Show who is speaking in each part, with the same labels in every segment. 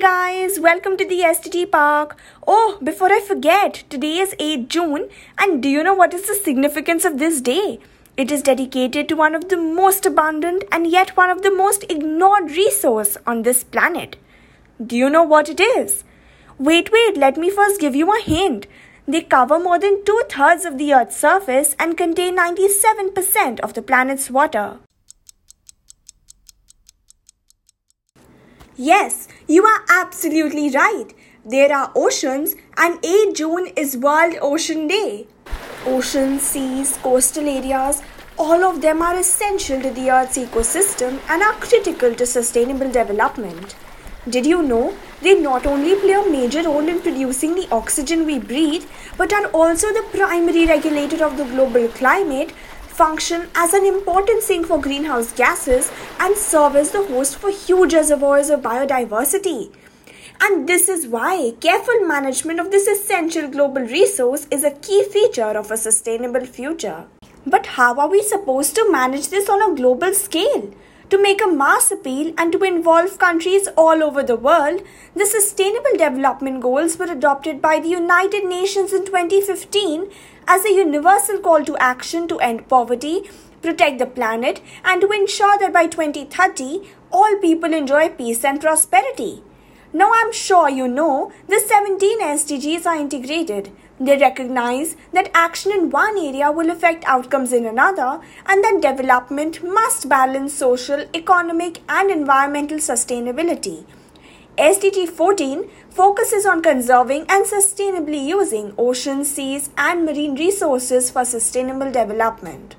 Speaker 1: guys, welcome to the SDG Park. Oh, before I forget, today is 8 June, and do you know what is the significance of this day? It is dedicated to one of the most abundant and yet one of the most ignored resource on this planet. Do you know what it is? Wait, wait, let me first give you a hint. They cover more than two thirds of the Earth's surface and contain 97% of the planet's water. Yes, you are absolutely right. There are oceans, and 8 June is World Ocean Day. Oceans, seas, coastal areas, all of them are essential to the Earth's ecosystem and are critical to sustainable development. Did you know they not only play a major role in producing the oxygen we breathe, but are also the primary regulator of the global climate, function as an important sink for greenhouse gases, and serve as the host for huge reservoirs of biodiversity. And this is why careful management of this essential global resource is a key feature of a sustainable future. But how are we supposed to manage this on a global scale? To make a mass appeal and to involve countries all over the world, the Sustainable Development Goals were adopted by the United Nations in 2015 as a universal call to action to end poverty, protect the planet, and to ensure that by 2030 all people enjoy peace and prosperity. Now, I'm sure you know the 17 SDGs are integrated. They recognize that action in one area will affect outcomes in another, and that development must balance social, economic, and environmental sustainability. SDG 14 focuses on conserving and sustainably using ocean, seas, and marine resources for sustainable development.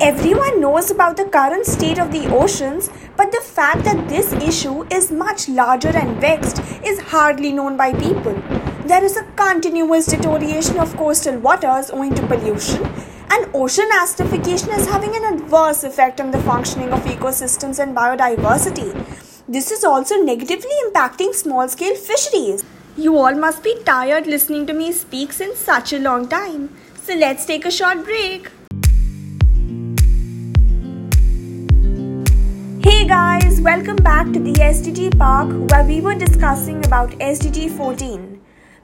Speaker 1: Everyone knows about the current state of the oceans, but the fact that this issue is much larger and vexed is hardly known by people. There is a continuous deterioration of coastal waters owing to pollution, and ocean acidification is having an adverse effect on the functioning of ecosystems and biodiversity. This is also negatively impacting small scale fisheries. You all must be tired listening to me speak since such a long time. So let's take a short break. Hey guys, welcome back to the SDG Park where we were discussing about SDG 14.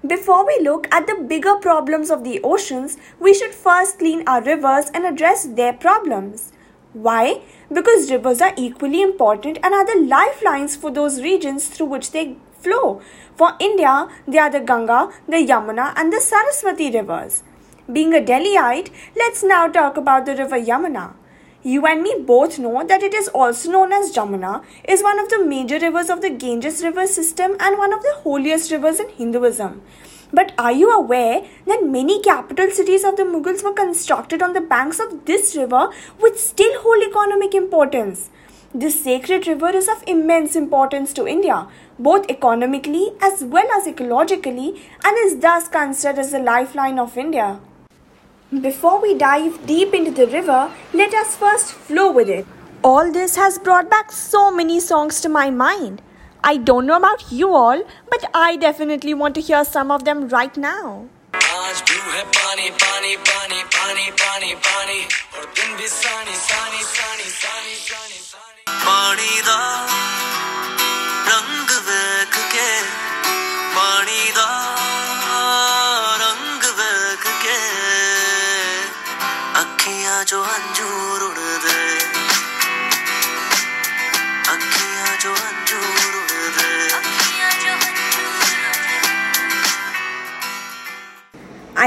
Speaker 1: Before we look at the bigger problems of the oceans, we should first clean our rivers and address their problems. Why? Because rivers are equally important and are the lifelines for those regions through which they flow. For India, they are the Ganga, the Yamuna, and the Saraswati rivers. Being a Delhiite, let's now talk about the river Yamuna. You and me both know that it is also known as Jamuna, is one of the major rivers of the Ganges river system and one of the holiest rivers in Hinduism. But are you aware that many capital cities of the Mughals were constructed on the banks of this river which still hold economic importance? This sacred river is of immense importance to India, both economically as well as ecologically, and is thus considered as the lifeline of India. Before we dive deep into the river, let us first flow with it. All this has brought back so many songs to my mind. I don't know about you all, but I definitely want to hear some of them right now.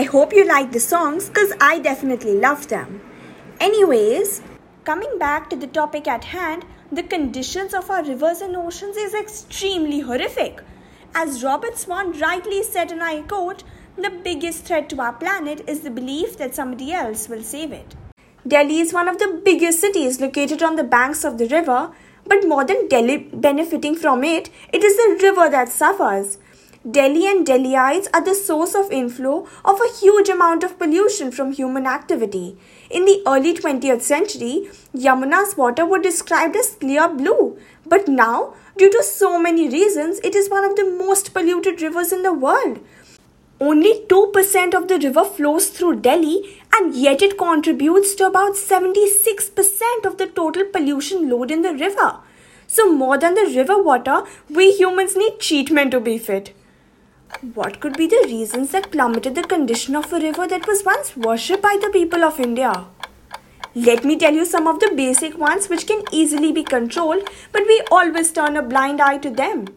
Speaker 1: I hope you like the songs because I definitely love them. Anyways, coming back to the topic at hand, the conditions of our rivers and oceans is extremely horrific. As Robert Swan rightly said, and I quote, the biggest threat to our planet is the belief that somebody else will save it. Delhi is one of the biggest cities located on the banks of the river, but more than Delhi benefiting from it, it is the river that suffers. Delhi and Delhiites are the source of inflow of a huge amount of pollution from human activity. In the early 20th century, Yamuna's water was described as clear blue, but now, due to so many reasons, it is one of the most polluted rivers in the world. Only 2% of the river flows through Delhi, and yet it contributes to about 76% of the total pollution load in the river. So, more than the river water, we humans need treatment to be fit. What could be the reasons that plummeted the condition of a river that was once worshipped by the people of India? Let me tell you some of the basic ones which can easily be controlled, but we always turn a blind eye to them.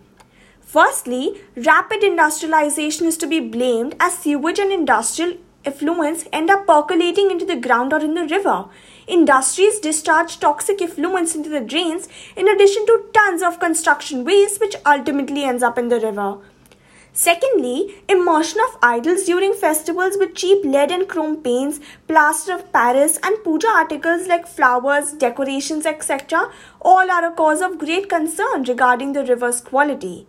Speaker 1: Firstly, rapid industrialization is to be blamed as sewage and industrial effluents end up percolating into the ground or in the river. Industries discharge toxic effluents into the drains in addition to tons of construction waste which ultimately ends up in the river. Secondly, immersion of idols during festivals with cheap lead and chrome paints, plaster of Paris, and puja articles like flowers, decorations, etc., all are a cause of great concern regarding the river's quality.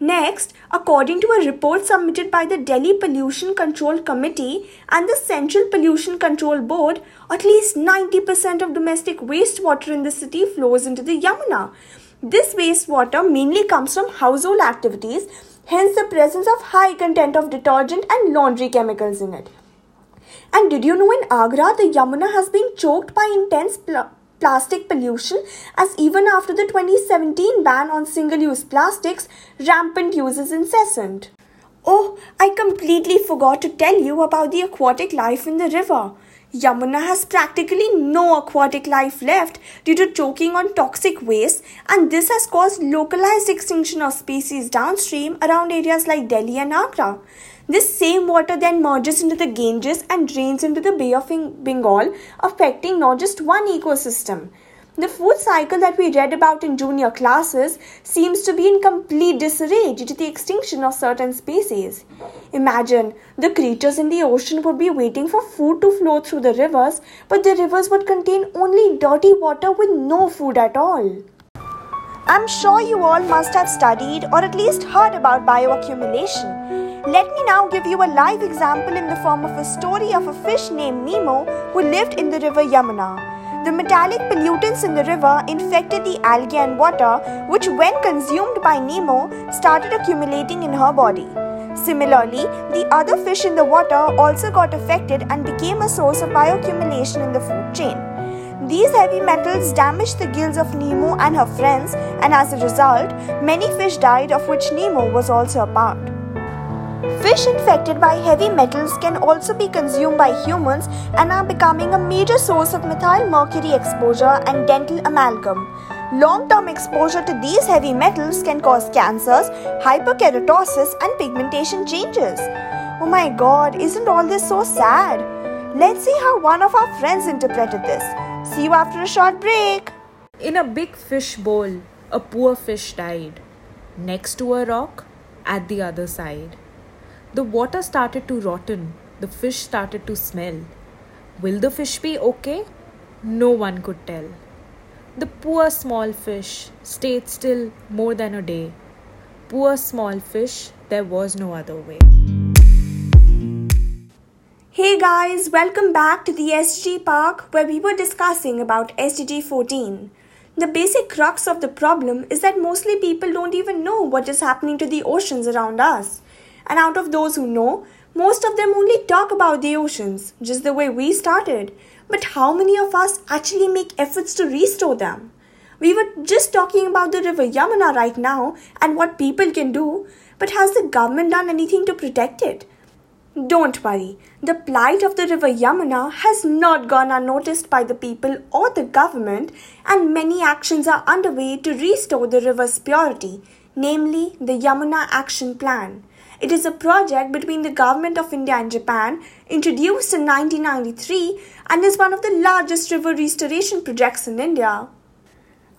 Speaker 1: Next, according to a report submitted by the Delhi Pollution Control Committee and the Central Pollution Control Board, at least 90% of domestic wastewater in the city flows into the Yamuna. This wastewater mainly comes from household activities hence the presence of high content of detergent and laundry chemicals in it. And did you know in Agra the Yamuna has been choked by intense pl- plastic pollution as even after the 2017 ban on single-use plastics, rampant use is incessant. Oh, I completely forgot to tell you about the aquatic life in the river. Yamuna has practically no aquatic life left due to choking on toxic waste, and this has caused localized extinction of species downstream around areas like Delhi and Agra. This same water then merges into the Ganges and drains into the Bay of Bengal, affecting not just one ecosystem. The food cycle that we read about in junior classes seems to be in complete disarray due to the extinction of certain species. Imagine the creatures in the ocean would be waiting for food to flow through the rivers, but the rivers would contain only dirty water with no food at all. I'm sure you all must have studied or at least heard about bioaccumulation. Let me now give you a live example in the form of a story of a fish named Nemo who lived in the river Yamuna. The metallic pollutants in the river infected the algae and water, which, when consumed by Nemo, started accumulating in her body. Similarly, the other fish in the water also got affected and became a source of bioaccumulation in the food chain. These heavy metals damaged the gills of Nemo and her friends, and as a result, many fish died, of which Nemo was also a part. Fish infected by heavy metals can also be consumed by humans and are becoming a major source of methyl mercury exposure and dental amalgam. Long term exposure to these heavy metals can cause cancers, hyperkeratosis, and pigmentation changes. Oh my god, isn't all this so sad? Let's see how one of our friends interpreted this. See you after a short break.
Speaker 2: In a big fish bowl, a poor fish died. Next to a rock, at the other side. The water started to rotten, the fish started to smell. Will the fish be okay? No one could tell. The poor small fish stayed still more than a day. Poor small fish, there was no other way.
Speaker 1: Hey guys, welcome back to the SDG Park where we were discussing about SDG 14. The basic crux of the problem is that mostly people don't even know what is happening to the oceans around us. And out of those who know, most of them only talk about the oceans, just the way we started. But how many of us actually make efforts to restore them? We were just talking about the river Yamuna right now and what people can do, but has the government done anything to protect it? Don't worry, the plight of the river Yamuna has not gone unnoticed by the people or the government, and many actions are underway to restore the river's purity, namely the Yamuna Action Plan. It is a project between the Government of India and Japan, introduced in 1993, and is one of the largest river restoration projects in India.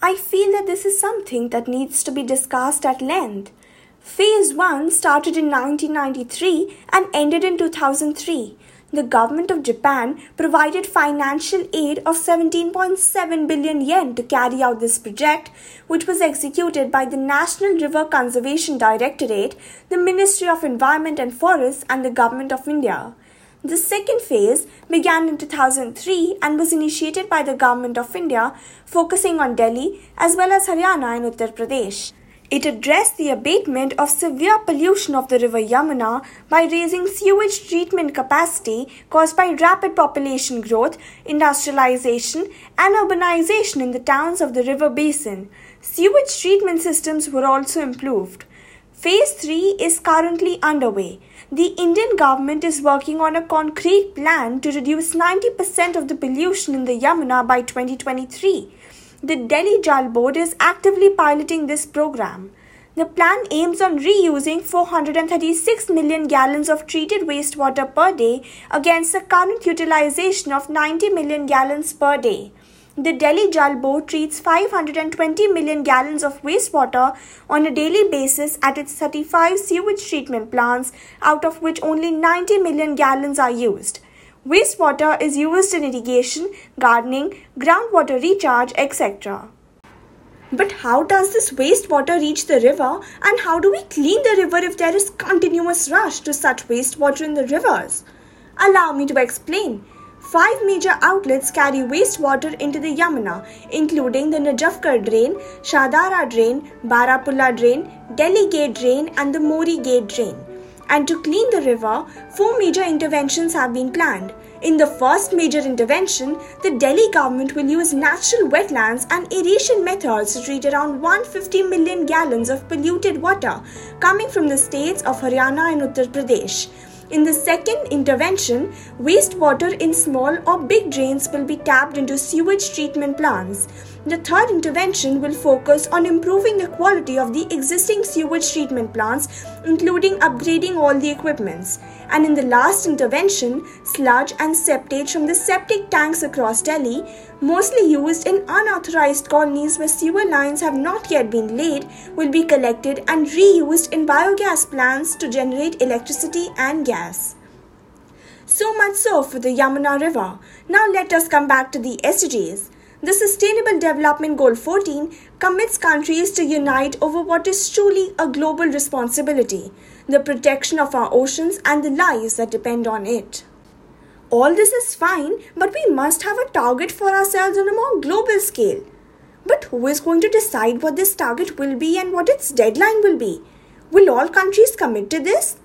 Speaker 1: I feel that this is something that needs to be discussed at length. Phase 1 started in 1993 and ended in 2003 the government of Japan provided financial aid of 17.7 billion yen to carry out this project, which was executed by the National River Conservation Directorate, the Ministry of Environment and Forests, and the Government of India. The second phase began in 2003 and was initiated by the Government of India, focusing on Delhi as well as Haryana and Uttar Pradesh. It addressed the abatement of severe pollution of the river Yamuna by raising sewage treatment capacity caused by rapid population growth, industrialization, and urbanization in the towns of the river basin. Sewage treatment systems were also improved. Phase 3 is currently underway. The Indian government is working on a concrete plan to reduce 90% of the pollution in the Yamuna by 2023. The Delhi Jal Board is actively piloting this program. The plan aims on reusing 436 million gallons of treated wastewater per day against the current utilization of 90 million gallons per day. The Delhi Jal Board treats 520 million gallons of wastewater on a daily basis at its 35 sewage treatment plants, out of which only 90 million gallons are used. Wastewater is used in irrigation, gardening, groundwater recharge, etc. But how does this wastewater reach the river and how do we clean the river if there is continuous rush to such wastewater in the rivers? Allow me to explain. Five major outlets carry wastewater into the Yamuna, including the Najafgarh drain, Shahdara drain, Barapulla drain, Delhi Gate drain, and the Mori Gate drain. And to clean the river, four major interventions have been planned. In the first major intervention, the Delhi government will use natural wetlands and aeration methods to treat around 150 million gallons of polluted water coming from the states of Haryana and Uttar Pradesh. In the second intervention, wastewater in small or big drains will be tapped into sewage treatment plants. The third intervention will focus on improving the quality of the existing sewage treatment plants, including upgrading all the equipments. And in the last intervention, sludge and septage from the septic tanks across Delhi, mostly used in unauthorized colonies where sewer lines have not yet been laid, will be collected and reused in biogas plants to generate electricity and gas. So much so for the Yamuna River. Now let us come back to the SDGs. The Sustainable Development Goal 14 commits countries to unite over what is truly a global responsibility the protection of our oceans and the lives that depend on it. All this is fine, but we must have a target for ourselves on a more global scale. But who is going to decide what this target will be and what its deadline will be? Will all countries commit to this?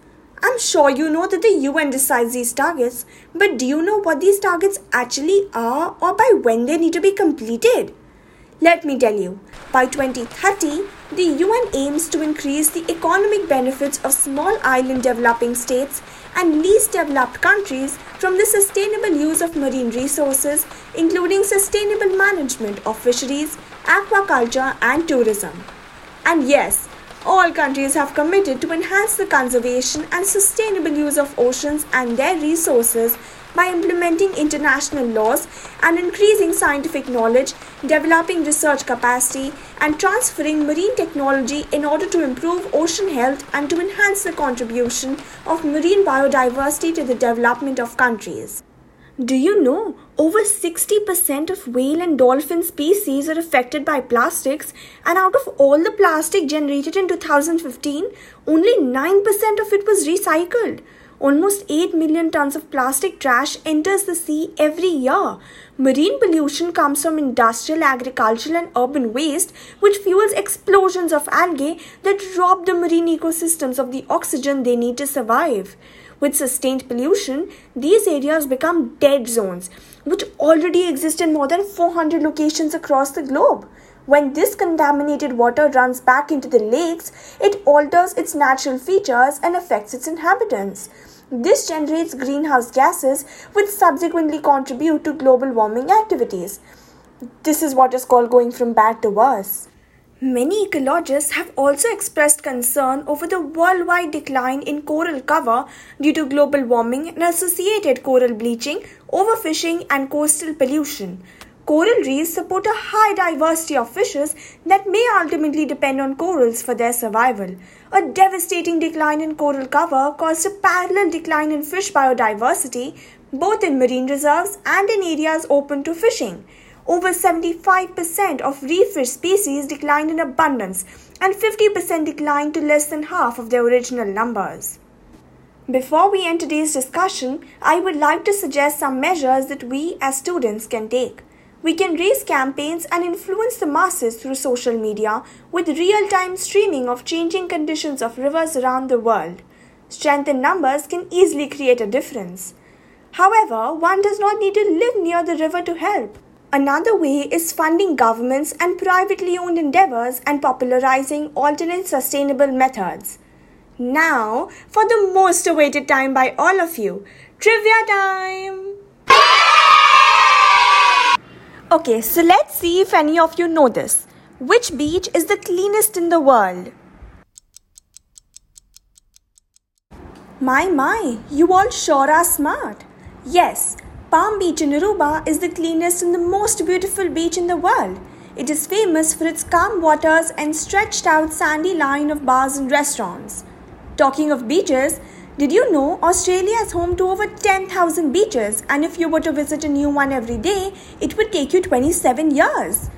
Speaker 1: I'm sure you know that the UN decides these targets, but do you know what these targets actually are or by when they need to be completed? Let me tell you, by 2030, the UN aims to increase the economic benefits of small island developing states and least developed countries from the sustainable use of marine resources, including sustainable management of fisheries, aquaculture, and tourism. And yes, all countries have committed to enhance the conservation and sustainable use of oceans and their resources by implementing international laws and increasing scientific knowledge, developing research capacity, and transferring marine technology in order to improve ocean health and to enhance the contribution of marine biodiversity to the development of countries. Do you know over 60% of whale and dolphin species are affected by plastics, and out of all the plastic generated in 2015, only 9% of it was recycled? Almost 8 million tons of plastic trash enters the sea every year. Marine pollution comes from industrial, agricultural, and urban waste, which fuels explosions of algae that rob the marine ecosystems of the oxygen they need to survive. With sustained pollution, these areas become dead zones, which already exist in more than 400 locations across the globe. When this contaminated water runs back into the lakes, it alters its natural features and affects its inhabitants. This generates greenhouse gases, which subsequently contribute to global warming activities. This is what is called going from bad to worse. Many ecologists have also expressed concern over the worldwide decline in coral cover due to global warming and associated coral bleaching, overfishing, and coastal pollution. Coral reefs support a high diversity of fishes that may ultimately depend on corals for their survival. A devastating decline in coral cover caused a parallel decline in fish biodiversity, both in marine reserves and in areas open to fishing. Over 75% of reef fish species declined in abundance, and 50% declined to less than half of their original numbers. Before we end today's discussion, I would like to suggest some measures that we as students can take. We can raise campaigns and influence the masses through social media with real time streaming of changing conditions of rivers around the world. Strength in numbers can easily create a difference. However, one does not need to live near the river to help. Another way is funding governments and privately owned endeavors and popularizing alternate sustainable methods. Now, for the most awaited time by all of you, trivia time! Okay, so let's see if any of you know this. Which beach is the cleanest in the world? My, my, you all sure are smart. Yes, Palm Beach in Aruba is the cleanest and the most beautiful beach in the world. It is famous for its calm waters and stretched out sandy line of bars and restaurants. Talking of beaches, did you know Australia is home to over 10,000 beaches and if you were to visit a new one every day, it would take you 27 years?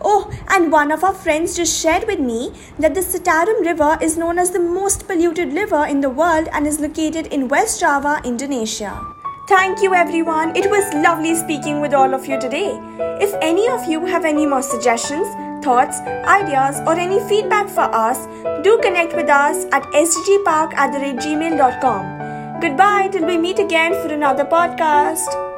Speaker 1: Oh, and one of our friends just shared with me that the Citarum River is known as the most polluted river in the world and is located in West Java, Indonesia. Thank you, everyone. It was lovely speaking with all of you today. If any of you have any more suggestions, thoughts, ideas, or any feedback for us, do connect with us at sdgpark at gmail.com. Goodbye till we meet again for another podcast.